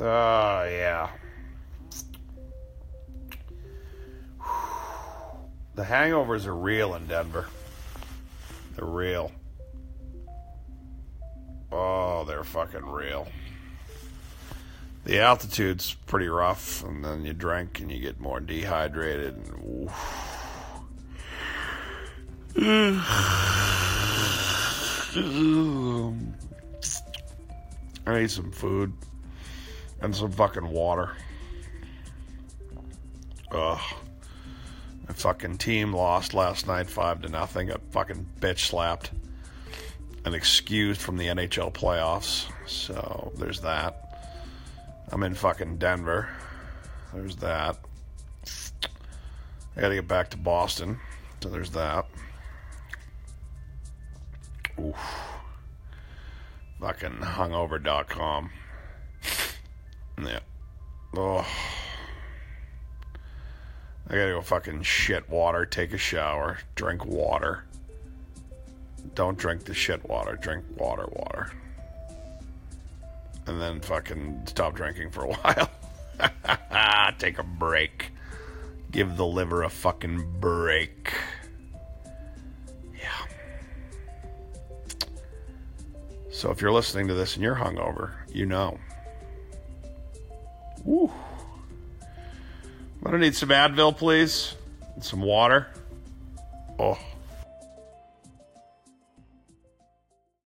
Oh, yeah. The hangovers are real in Denver. They're real. Oh, they're fucking real. The altitude's pretty rough, and then you drink and you get more dehydrated. And, I need some food and some fucking water. Ugh. My fucking team lost last night five to nothing. Got fucking bitch slapped and excused from the NHL playoffs. So there's that. I'm in fucking Denver. There's that. I gotta get back to Boston. So there's that. Oof. Fucking hungover.com. Yeah. Oh. I gotta go fucking shit water, take a shower, drink water. Don't drink the shit water, drink water, water. And then fucking stop drinking for a while. take a break. Give the liver a fucking break. Yeah. So if you're listening to this and you're hungover, you know. I'm gonna need some Advil, please. And some water. Oh.